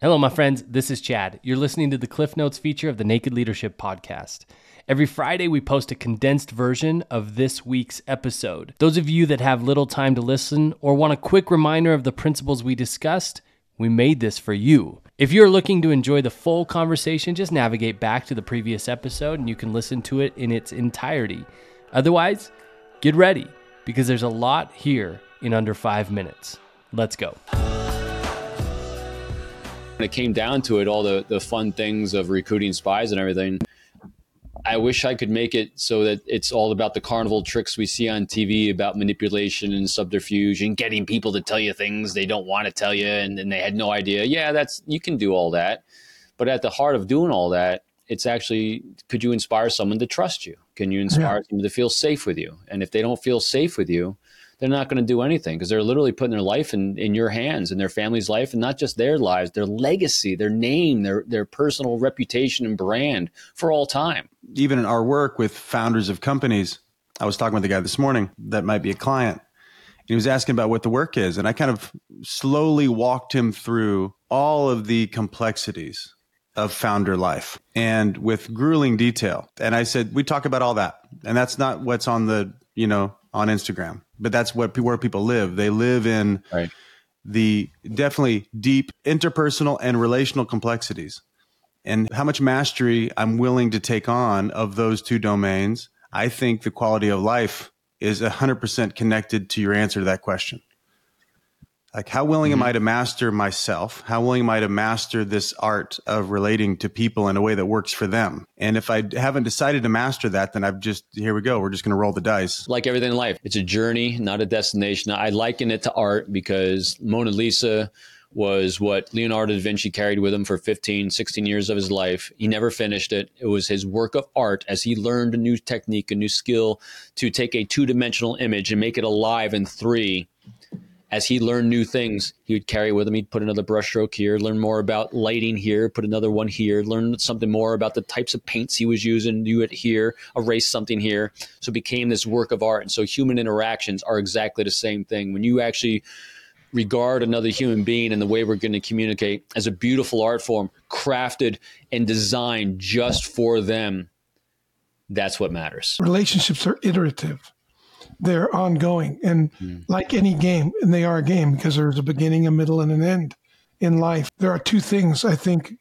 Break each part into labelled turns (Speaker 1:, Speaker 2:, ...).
Speaker 1: Hello, my friends. This is Chad. You're listening to the Cliff Notes feature of the Naked Leadership Podcast. Every Friday, we post a condensed version of this week's episode. Those of you that have little time to listen or want a quick reminder of the principles we discussed, we made this for you. If you're looking to enjoy the full conversation, just navigate back to the previous episode and you can listen to it in its entirety. Otherwise, get ready because there's a lot here in under five minutes. Let's go.
Speaker 2: When it came down to it, all the, the fun things of recruiting spies and everything, I wish I could make it so that it's all about the carnival tricks we see on TV about manipulation and subterfuge and getting people to tell you things they don't want to tell you and, then they had no idea. Yeah, that's you can do all that. But at the heart of doing all that, it's actually could you inspire someone to trust you? Can you inspire yeah. them to feel safe with you? And if they don't feel safe with you, they're not going to do anything because they're literally putting their life in, in your hands and their family's life and not just their lives, their legacy, their name, their, their personal reputation and brand for all time.
Speaker 3: Even in our work with founders of companies, I was talking with a guy this morning that might be a client. And he was asking about what the work is. And I kind of slowly walked him through all of the complexities of founder life and with grueling detail. And I said, we talk about all that. And that's not what's on the, you know, on Instagram, but that's what where people live. They live in right. the definitely deep interpersonal and relational complexities, and how much mastery I'm willing to take on of those two domains. I think the quality of life is 100% connected to your answer to that question. Like, how willing mm-hmm. am I to master myself? How willing am I to master this art of relating to people in a way that works for them? And if I haven't decided to master that, then I've just, here we go. We're just going to roll the dice.
Speaker 2: Like everything in life, it's a journey, not a destination. I liken it to art because Mona Lisa was what Leonardo da Vinci carried with him for 15, 16 years of his life. He never finished it. It was his work of art as he learned a new technique, a new skill to take a two dimensional image and make it alive in three as he learned new things, he would carry with him. He'd put another brushstroke here, learn more about lighting here, put another one here, learn something more about the types of paints he was using, do it here, erase something here. So it became this work of art. And so human interactions are exactly the same thing. When you actually regard another human being and the way we're going to communicate as a beautiful art form, crafted and designed just for them, that's what matters.
Speaker 4: Relationships are iterative they're ongoing. And mm. like any game and they are a game because there's a beginning a middle and an end in life. There are two things i think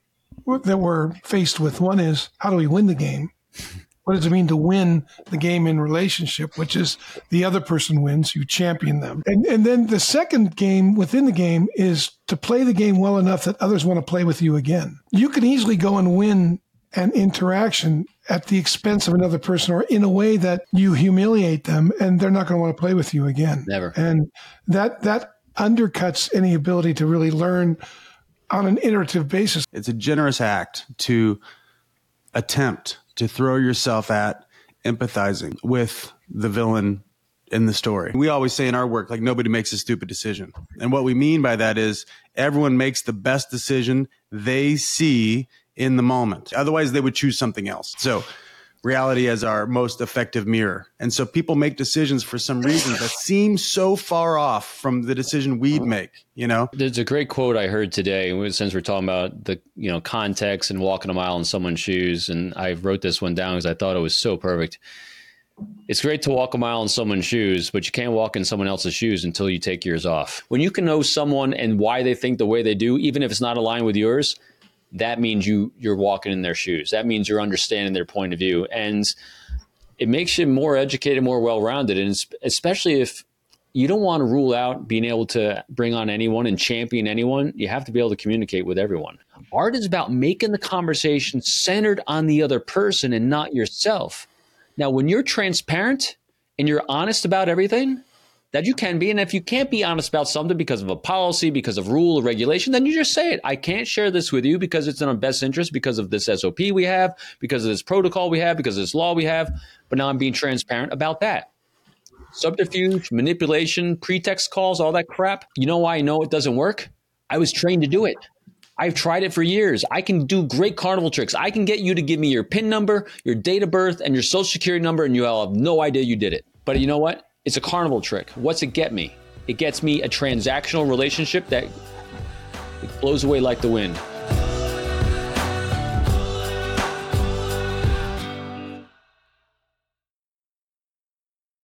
Speaker 4: that we're faced with. One is how do we win the game? What does it mean to win the game in relationship which is the other person wins you champion them. And, and then the second game within the game is to play the game well enough that others want to play with you again. You can easily go and win an interaction at the expense of another person or in a way that you humiliate them and they're not going to want to play with you again.
Speaker 2: Never.
Speaker 4: And that that undercuts any ability to really learn on an iterative basis.
Speaker 3: It's a generous act to attempt to throw yourself at empathizing with the villain in the story. We always say in our work, like nobody makes a stupid decision. And what we mean by that is everyone makes the best decision they see in the moment. Otherwise, they would choose something else. So, reality as our most effective mirror. And so people make decisions for some reason that seem so far off from the decision we'd make, you know?
Speaker 2: There's a great quote I heard today since we're talking about the, you know, context and walking a mile in someone's shoes and I wrote this one down because I thought it was so perfect. It's great to walk a mile in someone's shoes, but you can't walk in someone else's shoes until you take yours off. When you can know someone and why they think the way they do, even if it's not aligned with yours, that means you you're walking in their shoes. That means you're understanding their point of view, and it makes you more educated, more well-rounded, and especially if you don't want to rule out being able to bring on anyone and champion anyone. You have to be able to communicate with everyone. Art is about making the conversation centered on the other person and not yourself. Now, when you're transparent and you're honest about everything, that you can be. And if you can't be honest about something because of a policy, because of rule or regulation, then you just say it. I can't share this with you because it's in our best interest, because of this SOP we have, because of this protocol we have, because of this law we have. But now I'm being transparent about that. Subterfuge, manipulation, pretext calls, all that crap. You know why I know it doesn't work? I was trained to do it. I've tried it for years. I can do great carnival tricks. I can get you to give me your PIN number, your date of birth, and your social security number, and you'll have no idea you did it. But you know what? It's a carnival trick. What's it get me? It gets me a transactional relationship that blows away like the wind.